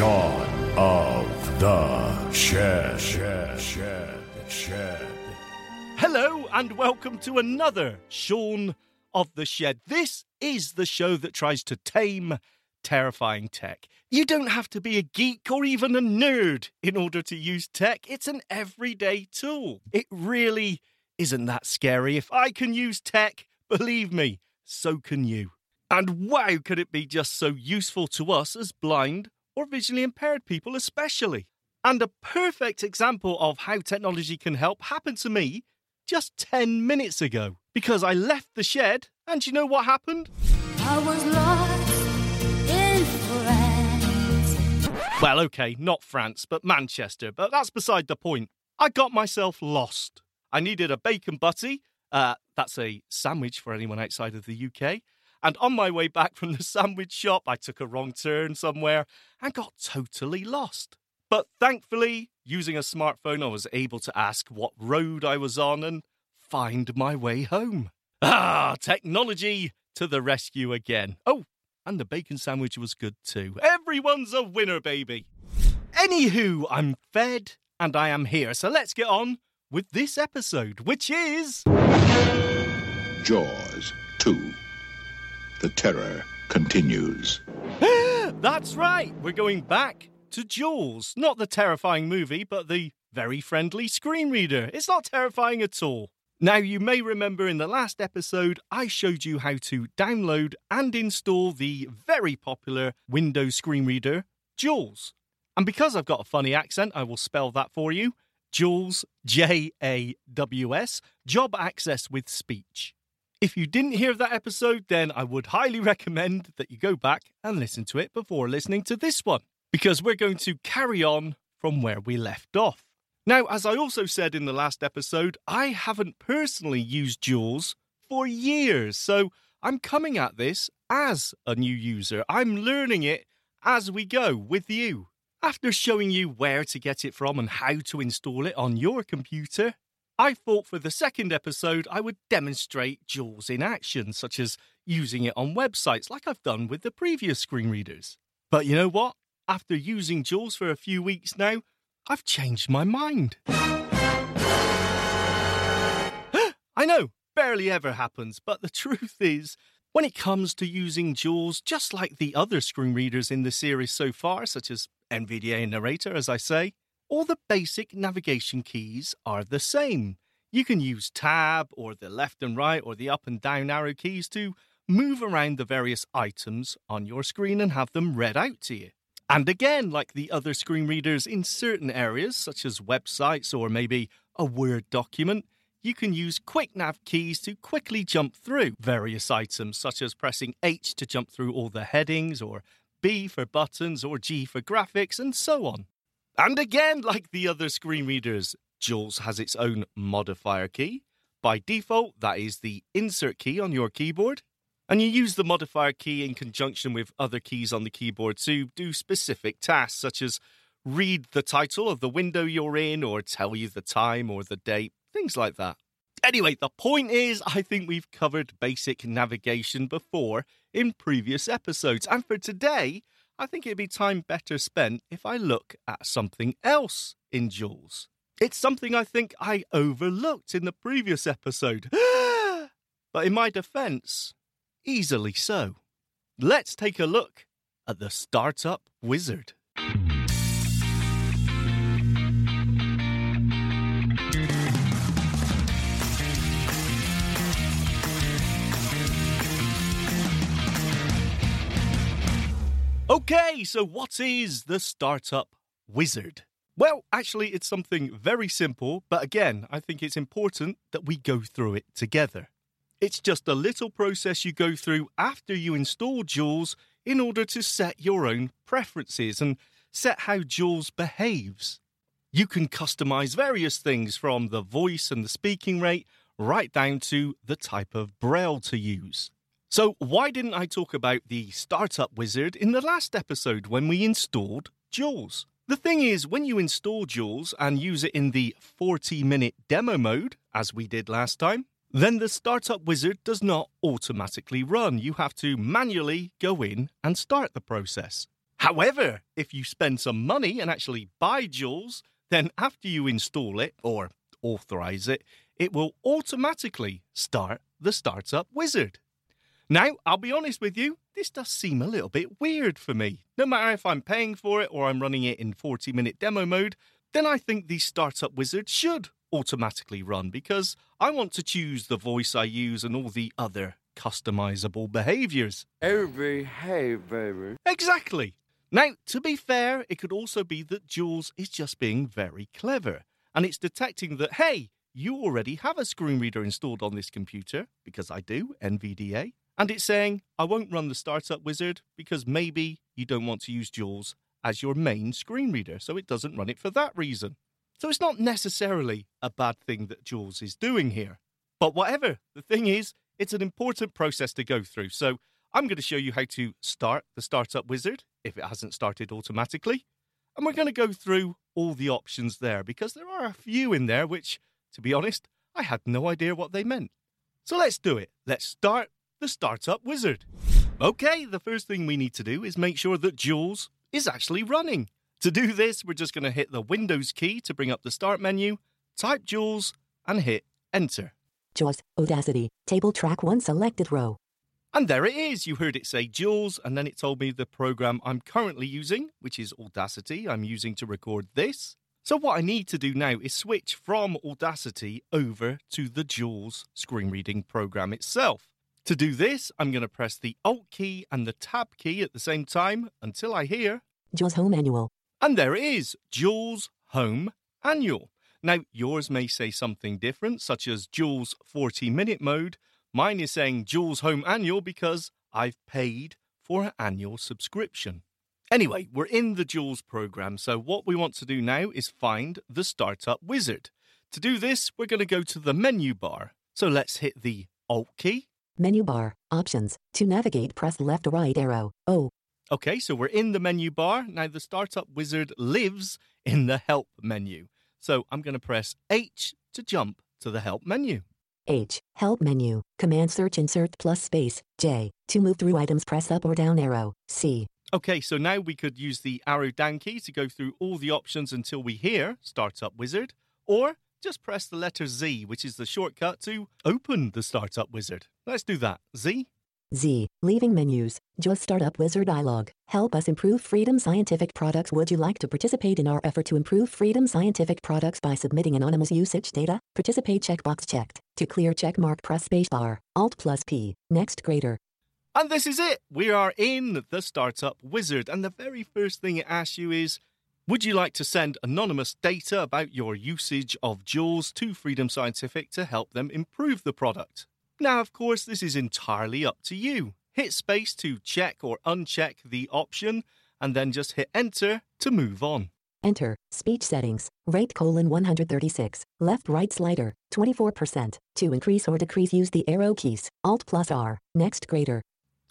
Shaun of the Shed. Shed, shed, shed. Hello, and welcome to another Shaun of the Shed. This is the show that tries to tame terrifying tech. You don't have to be a geek or even a nerd in order to use tech, it's an everyday tool. It really isn't that scary. If I can use tech, believe me, so can you. And wow, could it be just so useful to us as blind or visually impaired people, especially? And a perfect example of how technology can help happened to me just 10 minutes ago because I left the shed and you know what happened? I was lost in France. Well, okay, not France, but Manchester, but that's beside the point. I got myself lost. I needed a bacon butty. Uh, that's a sandwich for anyone outside of the UK. And on my way back from the sandwich shop, I took a wrong turn somewhere and got totally lost. But thankfully, using a smartphone, I was able to ask what road I was on and find my way home. Ah, technology to the rescue again. Oh, and the bacon sandwich was good too. Everyone's a winner, baby. Anywho, I'm fed and I am here. So let's get on with this episode, which is. Jaws 2. The terror continues. That's right, we're going back to Jaws. Not the terrifying movie, but the very friendly screen reader. It's not terrifying at all. Now, you may remember in the last episode, I showed you how to download and install the very popular Windows screen reader, Jaws. And because I've got a funny accent, I will spell that for you Jaws, J A W S, Job Access with Speech. If you didn't hear that episode, then I would highly recommend that you go back and listen to it before listening to this one, because we're going to carry on from where we left off. Now, as I also said in the last episode, I haven't personally used Jaws for years, so I'm coming at this as a new user. I'm learning it as we go with you. After showing you where to get it from and how to install it on your computer, I thought for the second episode I would demonstrate Jaws in action, such as using it on websites like I've done with the previous screen readers. But you know what? After using Jaws for a few weeks now, I've changed my mind. I know, barely ever happens, but the truth is, when it comes to using Jaws, just like the other screen readers in the series so far, such as NVDA Narrator, as I say, all the basic navigation keys are the same. You can use tab or the left and right or the up and down arrow keys to move around the various items on your screen and have them read out to you. And again, like the other screen readers in certain areas, such as websites or maybe a Word document, you can use quick nav keys to quickly jump through various items, such as pressing H to jump through all the headings, or B for buttons, or G for graphics, and so on. And again, like the other screen readers, Jaws has its own modifier key. By default, that is the insert key on your keyboard. And you use the modifier key in conjunction with other keys on the keyboard to do specific tasks, such as read the title of the window you're in, or tell you the time or the date, things like that. Anyway, the point is, I think we've covered basic navigation before in previous episodes. And for today, I think it'd be time better spent if I look at something else in Jaws. It's something I think I overlooked in the previous episode. but in my defense, easily so. Let's take a look at the Startup Wizard. Okay, so what is the Startup Wizard? Well, actually, it's something very simple, but again, I think it's important that we go through it together. It's just a little process you go through after you install Jaws in order to set your own preferences and set how Jaws behaves. You can customize various things from the voice and the speaking rate right down to the type of braille to use. So, why didn't I talk about the Startup Wizard in the last episode when we installed Jaws? The thing is, when you install Jaws and use it in the 40 minute demo mode, as we did last time, then the Startup Wizard does not automatically run. You have to manually go in and start the process. However, if you spend some money and actually buy Jaws, then after you install it or authorize it, it will automatically start the startup wizard. Now, I'll be honest with you, this does seem a little bit weird for me. No matter if I'm paying for it or I'm running it in 40 minute demo mode, then I think the startup wizard should automatically run because I want to choose the voice I use and all the other customizable behaviors. Every hey, baby. Exactly. Now, to be fair, it could also be that Jaws is just being very clever and it's detecting that, hey, you already have a screen reader installed on this computer, because I do, NVDA, and it's saying, I won't run the startup wizard because maybe you don't want to use Jaws as your main screen reader, so it doesn't run it for that reason. So it's not necessarily a bad thing that Jaws is doing here. But whatever, the thing is, it's an important process to go through. So I'm going to show you how to start the startup wizard if it hasn't started automatically. And we're going to go through all the options there because there are a few in there which, to be honest, I had no idea what they meant. So let's do it. Let's start the startup wizard. Okay, the first thing we need to do is make sure that Jaws is actually running. To do this, we're just going to hit the Windows key to bring up the start menu, type Jaws, and hit enter. Jaws, Audacity, table track 1 selected row. And there it is. You heard it say Jaws, and then it told me the program I'm currently using, which is Audacity, I'm using to record this. So, what I need to do now is switch from Audacity over to the Jaws screen reading program itself. To do this, I'm going to press the Alt key and the Tab key at the same time until I hear, Jaws Home Annual. and there it is Jaws Home Annual. Now, yours may say something different, such as Jaws 40 minute mode. Mine is saying Jaws Home Annual because I've paid for an annual subscription. Anyway, we're in the Jaws program, so what we want to do now is find the Startup Wizard. To do this, we're going to go to the menu bar. So let's hit the Alt key. Menu bar, options. To navigate, press left or right arrow. O. Okay, so we're in the menu bar. Now, the Startup Wizard lives in the Help menu. So I'm going to press H to jump to the Help menu. H. Help menu. Command search insert plus space. J. To move through items, press up or down arrow. C. Okay, so now we could use the arrow down key to go through all the options until we hear Startup Wizard, or just press the letter Z, which is the shortcut to open the Startup Wizard. Let's do that. Z. Z. Leaving menus. JAWS Startup Wizard dialog. Help us improve Freedom Scientific products. Would you like to participate in our effort to improve Freedom Scientific products by submitting anonymous usage data? Participate checkbox checked. To clear checkmark, press spacebar. Alt plus P. Next greater. And this is it. We are in the Startup Wizard. And the very first thing it asks you is Would you like to send anonymous data about your usage of JAWS to Freedom Scientific to help them improve the product? Now, of course, this is entirely up to you. Hit space to check or uncheck the option, and then just hit enter to move on. Enter. Speech settings. Rate colon 136. Left right slider. 24%. To increase or decrease, use the arrow keys. Alt plus R. Next greater.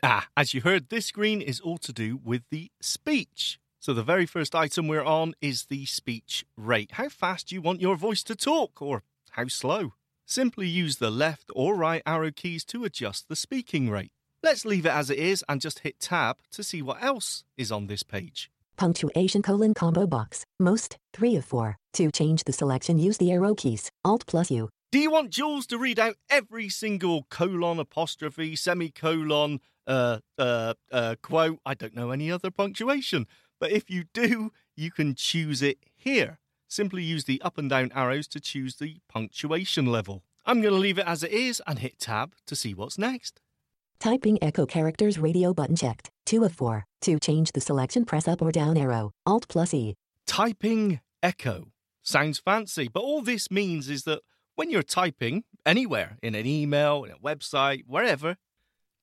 Ah, as you heard, this screen is all to do with the speech. So the very first item we're on is the speech rate. How fast do you want your voice to talk, or how slow? Simply use the left or right arrow keys to adjust the speaking rate. Let's leave it as it is and just hit tab to see what else is on this page. Punctuation colon combo box. Most. 3 of 4. To change the selection, use the arrow keys. Alt plus U. Do you want Jaws to read out every single colon, apostrophe, semicolon, uh, uh, uh, quote? I don't know any other punctuation. But if you do, you can choose it here. Simply use the up and down arrows to choose the punctuation level. I'm going to leave it as it is and hit tab to see what's next. Typing echo characters radio button checked. 2 of 4. To change the selection, press up or down arrow. Alt plus E. Typing echo. Sounds fancy, but all this means is that when you're typing anywhere, in an email, in a website, wherever,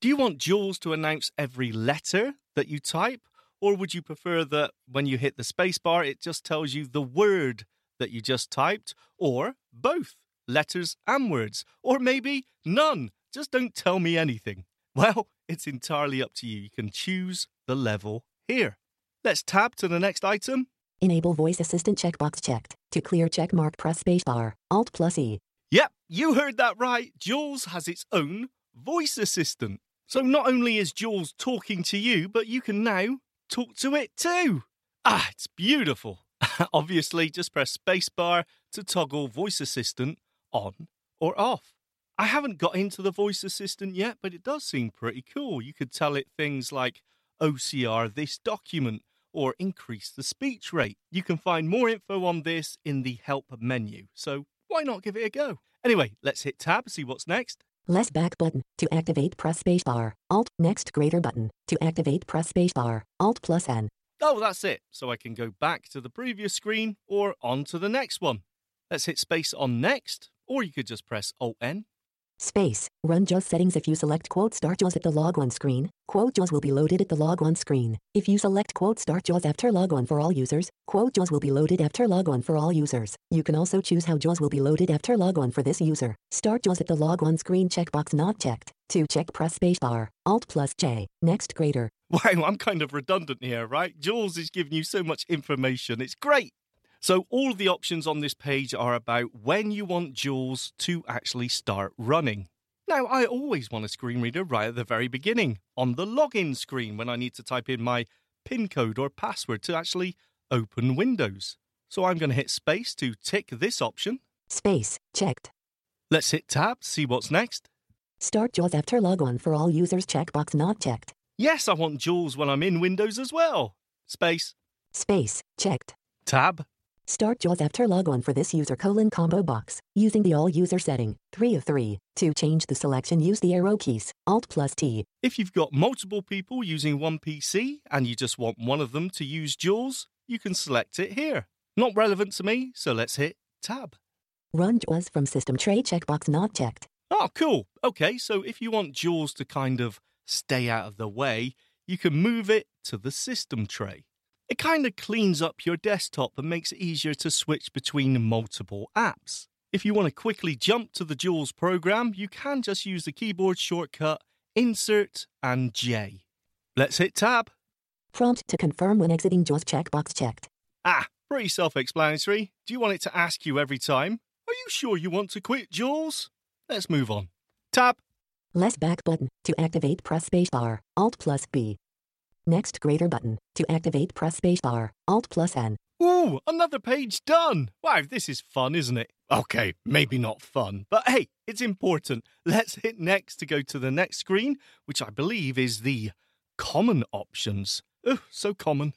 do you want Jaws to announce every letter that you type? Or would you prefer that when you hit the spacebar, it just tells you the word that you just typed? Or both letters and words? Or maybe none? Just don't tell me anything. Well, it's entirely up to you. You can choose the level here. Let's tab to the next item. Enable voice assistant checkbox checked. To clear checkmark, press spacebar. Alt plus E. Yep, you heard that right. Jaws has its own voice assistant. So not only is Jaws talking to you, but you can now talk to it too. Ah, it's beautiful. Obviously, just press spacebar to toggle voice assistant on or off. I haven't got into the voice assistant yet, but it does seem pretty cool. You could tell it things like OCR this document or increase the speech rate. You can find more info on this in the help menu, so why not give it a go? Anyway, let's hit tab, see what's next. Less back button. To activate, press spacebar. Alt, next greater button. To activate, press spacebar. Alt plus N. Oh, that's it. So I can go back to the previous screen or on to the next one. Let's hit space on next, or you could just press Alt N. Space. Run JAWS settings if you select quote start JAWS at the logon screen. Quote JAWS will be loaded at the logon screen. If you select quote start JAWS after logon for all users, quote JAWS will be loaded after logon for all users. You can also choose how JAWS will be loaded after logon for this user. Start JAWS at the logon screen checkbox not checked. To check press spacebar. Alt plus J. Next greater. Wow, I'm kind of redundant here, right? Jaws is giving you so much information. It's great. So, all the options on this page are about when you want Jaws to actually start running. Now, I always want a screen reader right at the very beginning, on the login screen when I need to type in my PIN code or password to actually open Windows. So, I'm going to hit space to tick this option. Space. Checked. Let's hit tab, see what's next. Start JAWS after logon for all users checkbox not checked. Yes, I want Jaws when I'm in Windows as well. Space, Space. Checked. tab, Start JAWS after logon for this user colon combo box. Using the all user setting. 3 of 3. To change the selection, use the arrow keys. Alt plus T. If you've got multiple people using one PC and you just want one of them to use JAWS, you can select it here. Not relevant to me, so let's hit Tab. Run JAWS from system tray checkbox not checked. Oh, cool. Okay, so if you want JAWS to kind of stay out of the way, you can move it to the system tray. It kind of cleans up your desktop and makes it easier to switch between multiple apps. If you want to quickly jump to the Jaws program, you can just use the keyboard shortcut Insert and J. Let's hit Tab. Prompt to confirm when exiting JAWS checkbox checked. Ah, pretty self explanatory. Do you want it to ask you every time? Are you sure you want to quit, Jaws? Let's move on. Tab. Less back button. To activate, press spacebar. Alt plus B. Next greater button. To activate, press spacebar. Alt plus N. Ooh, another page done. Wow, this is fun, isn't it? Okay, maybe not fun, but hey, it's important. Let's hit next to go to the next screen, which I believe is the common options. Oh, so common.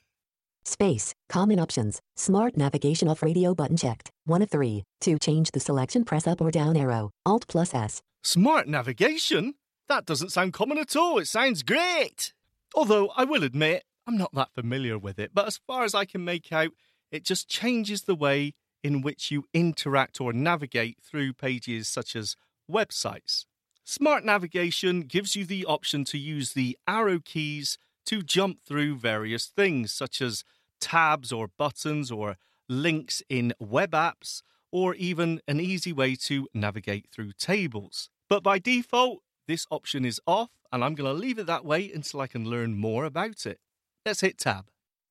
Space. Common options. Smart navigation off radio button checked. 1 of 3. To change the selection, press up or down arrow. Alt plus S. Smart navigation? That doesn't sound common at all. It sounds great. Although I will admit, I'm not that familiar with it, but as far as I can make out, it just changes the way in which you interact or navigate through pages such as websites. Smart navigation gives you the option to use the arrow keys to jump through various things such as tabs or buttons or links in web apps or even an easy way to navigate through tables. But by default, this option is off and I'm going to leave it that way until I can learn more about it. Let's hit tab.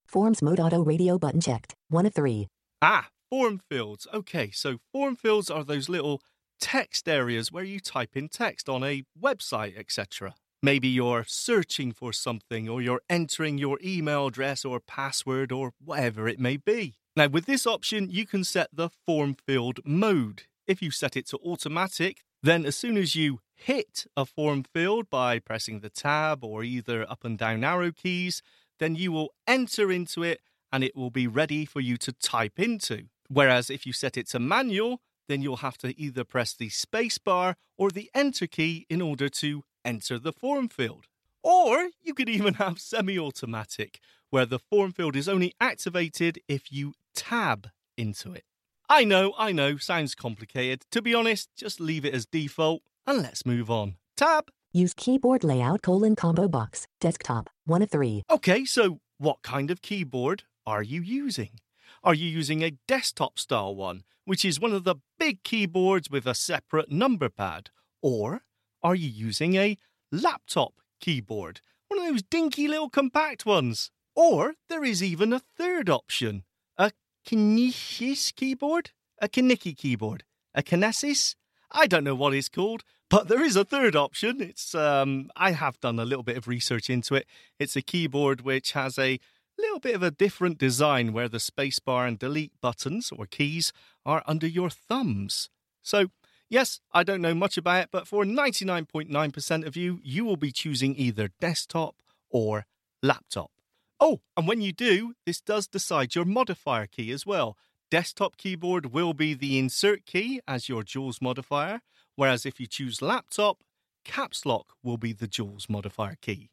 Forms mode auto radio button checked. 1 of 3. Ah, form fields. Okay, so form fields are those little text areas where you type in text on a website, etc. Maybe you're searching for something or you're entering your email address or password or whatever it may be. Now, with this option, you can set the form field mode. If you set it to automatic, then as soon as you hit a form field by pressing the tab or either up and down arrow keys, then you will enter into it and it will be ready for you to type into. Whereas if you set it to manual, then you'll have to either press the space bar or the enter key in order to enter the form field. Or you could even have semi automatic, where the form field is only activated if you tab into it. I know, I know, sounds complicated. To be honest, just leave it as default and let's move on. Tab. Use keyboard layout colon combo box. Desktop. 1 of 3. Okay, so what kind of keyboard are you using? Are you using a desktop style one, which is one of the big keyboards with a separate number pad? Or are you using a laptop keyboard, one of those dinky little compact ones? Or there is even a third option a Kinesis keyboard? A Kiniki keyboard? A Kinesis? I don't know what it's called, But there is a third option. It's um, I have done a little bit of research into it. It's a keyboard which has a little bit of a different design where the spacebar and delete buttons or keys are under your thumbs. So, yes, I don't know much about it, but for 99.9% of you, you will be choosing either desktop or laptop. Oh, and when you do, this does decide your modifier key as well. Desktop keyboard will be the insert key as your JAWS modifier, whereas if you choose laptop, caps lock will be the JAWS modifier key.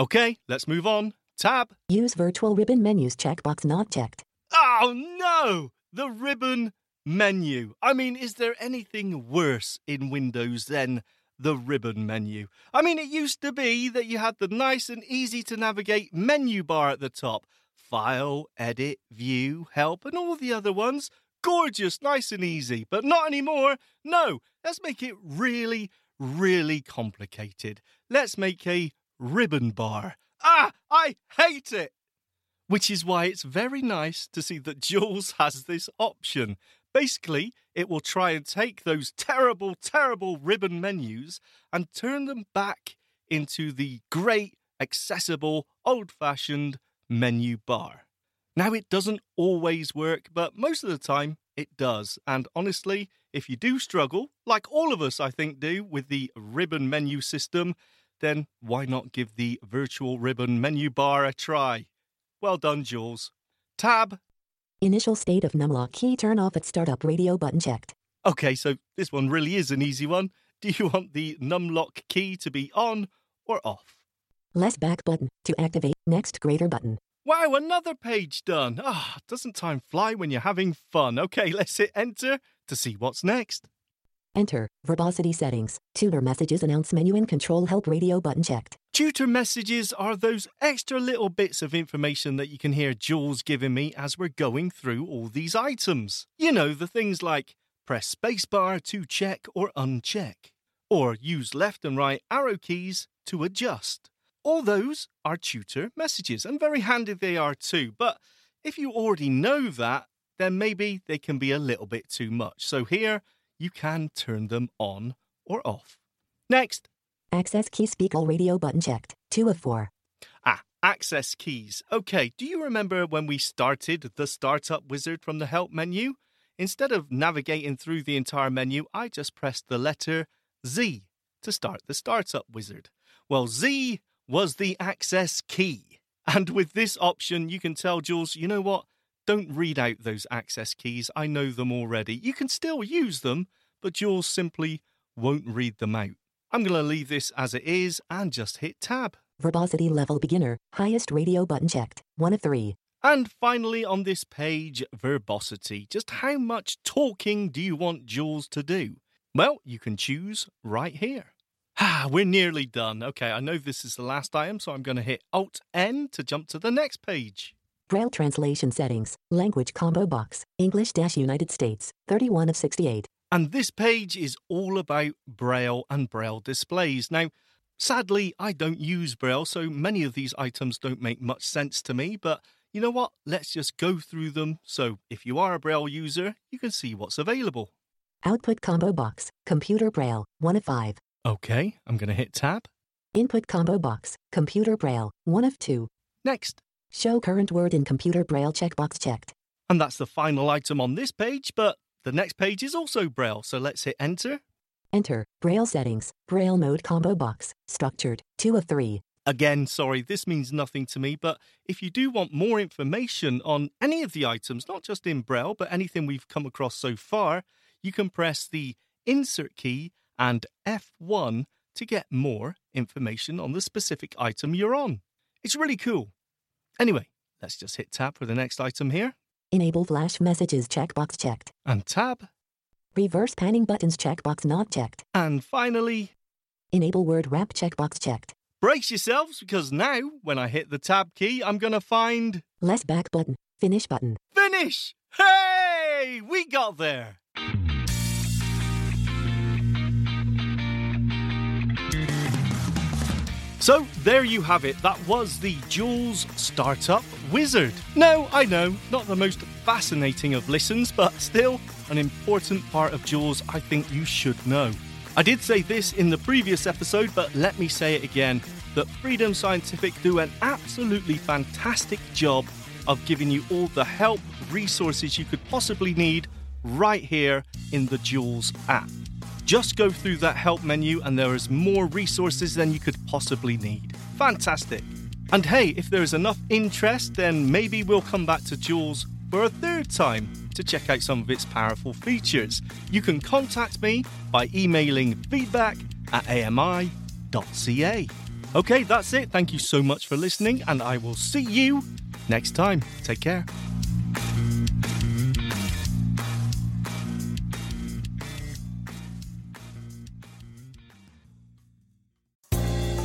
Okay, let's move on. Tab. Use virtual ribbon menus checkbox not checked. Oh no! The ribbon menu. I mean, is there anything worse in Windows than the ribbon menu? I mean, it used to be that you had the nice and easy to navigate menu bar at the top File, Edit, View, Help, and all the other ones. Gorgeous, nice and easy, but not anymore. No, let's make it really, really complicated. Let's make a ribbon bar. Ah, I hate it! Which is why it's very nice to see that Jaws has this option. Basically, it will try and take those terrible, terrible ribbon menus and turn them back into the great, accessible, old fashioned menu bar. Now, it doesn't always work, but most of the time it does. And honestly, if you do struggle, like all of us I think do, with the ribbon menu system, then why not give the virtual ribbon menu bar a try? Well done, Jaws. Tab. Initial state of numlock key turn off at startup radio button checked. Okay, so this one really is an easy one. Do you want the numlock key to be on or off? Less back button to activate next greater button. Wow, another page done. Ah, doesn't time fly when you're having fun? Okay, let's hit enter to see what's next. Enter verbosity settings. Tutor messages announce menu and control help radio button checked. Tutor messages are those extra little bits of information that you can hear Jaws giving me as we're going through all these items. You know, the things like press spacebar to check or uncheck, or use left and right arrow keys to adjust. All those are tutor messages, and very handy they are too. But if you already know that, then maybe they can be a little bit too much. So here, you can turn them on or off. Next. Access key speak all radio button checked. 2 of 4. Ah, access keys. Okay, do you remember when we started the Startup Wizard from the Help menu? Instead of navigating through the entire menu, I just pressed the letter Z to start the Startup Wizard. Well, Z was the access key. And with this option, you can tell Jaws, you know what? Don't read out those access keys. I know them already. You can still use them, but Jaws simply won't read them out. I'm going to leave this as it is and just hit tab. Verbosity level beginner. Highest radio button checked. 1 of 3. And finally, on this page, verbosity. Just how much talking do you want Jaws to do? Well, you can choose right here. Ah, we're nearly done. Okay, I know this is the last item, so I'm going to hit Alt N to jump to the next page. Braille translation settings. Language combo box. English United States. 31 of 68. And this page is all about Braille and Braille displays. Now, sadly, I don't use Braille, so many of these items don't make much sense to me, but you know what? Let's just go through them so if you are a Braille user, you can see what's available. Output combo box. Computer Braille. 1 of 5. Okay, I'm going to hit Tab. Input combo box. Computer Braille. 1 of 2. Next. Show current word in computer Braille checkbox checked. And that's the final item on this page, but the next page is also Braille, so let's hit Enter. Enter. Braille settings. Braille mode combo box. Structured. 2 of 3. Again, sorry, this means nothing to me, but if you do want more information on any of the items, not just in Braille, but anything we've come across so far, you can press the Insert key and F1 to get more information on the specific item you're on. It's really cool. Anyway, let's just hit tab for the next item here. Enable flash messages checkbox checked. And tab. Reverse panning buttons checkbox not checked. And finally, Enable word wrap checkbox checked. brace yourselves because now, when I hit the tab key, I'm going to find Less back button. Finish button. finish. Hey, we got there. So there you have it. That was the Jaws Startup Wizard. No, I know, not the most fascinating of listens, but still an important part of Jaws I think you should know. I did say this in the previous episode, but let me say it again that Freedom Scientific do an absolutely fantastic job of giving you all the help, resources you could possibly need right here in the Jaws app. Just go through that help menu, and there is more resources than you could possibly need. Fantastic. And hey, if there is enough interest, then maybe we'll come back to Jaws for a third time to check out some of its powerful features. You can contact me by emailing feedback at ami.ca. Okay, that's it. Thank you so much for listening, and I will see you next time. Take care.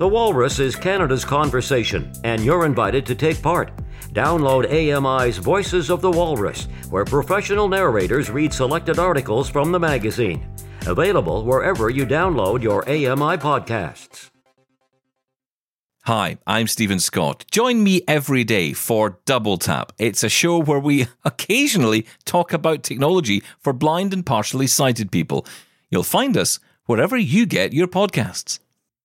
The Walrus is Canada's conversation, and you're invited to take part. Download AMI's Voices of the Walrus, where professional narrators read selected articles from the magazine. Available wherever you download your AMI podcasts. Hi, I'm Stephen Scott. Join me every day for Double Tap. It's a show where we occasionally talk about technology for blind and partially sighted people. You'll find us wherever you get your podcasts.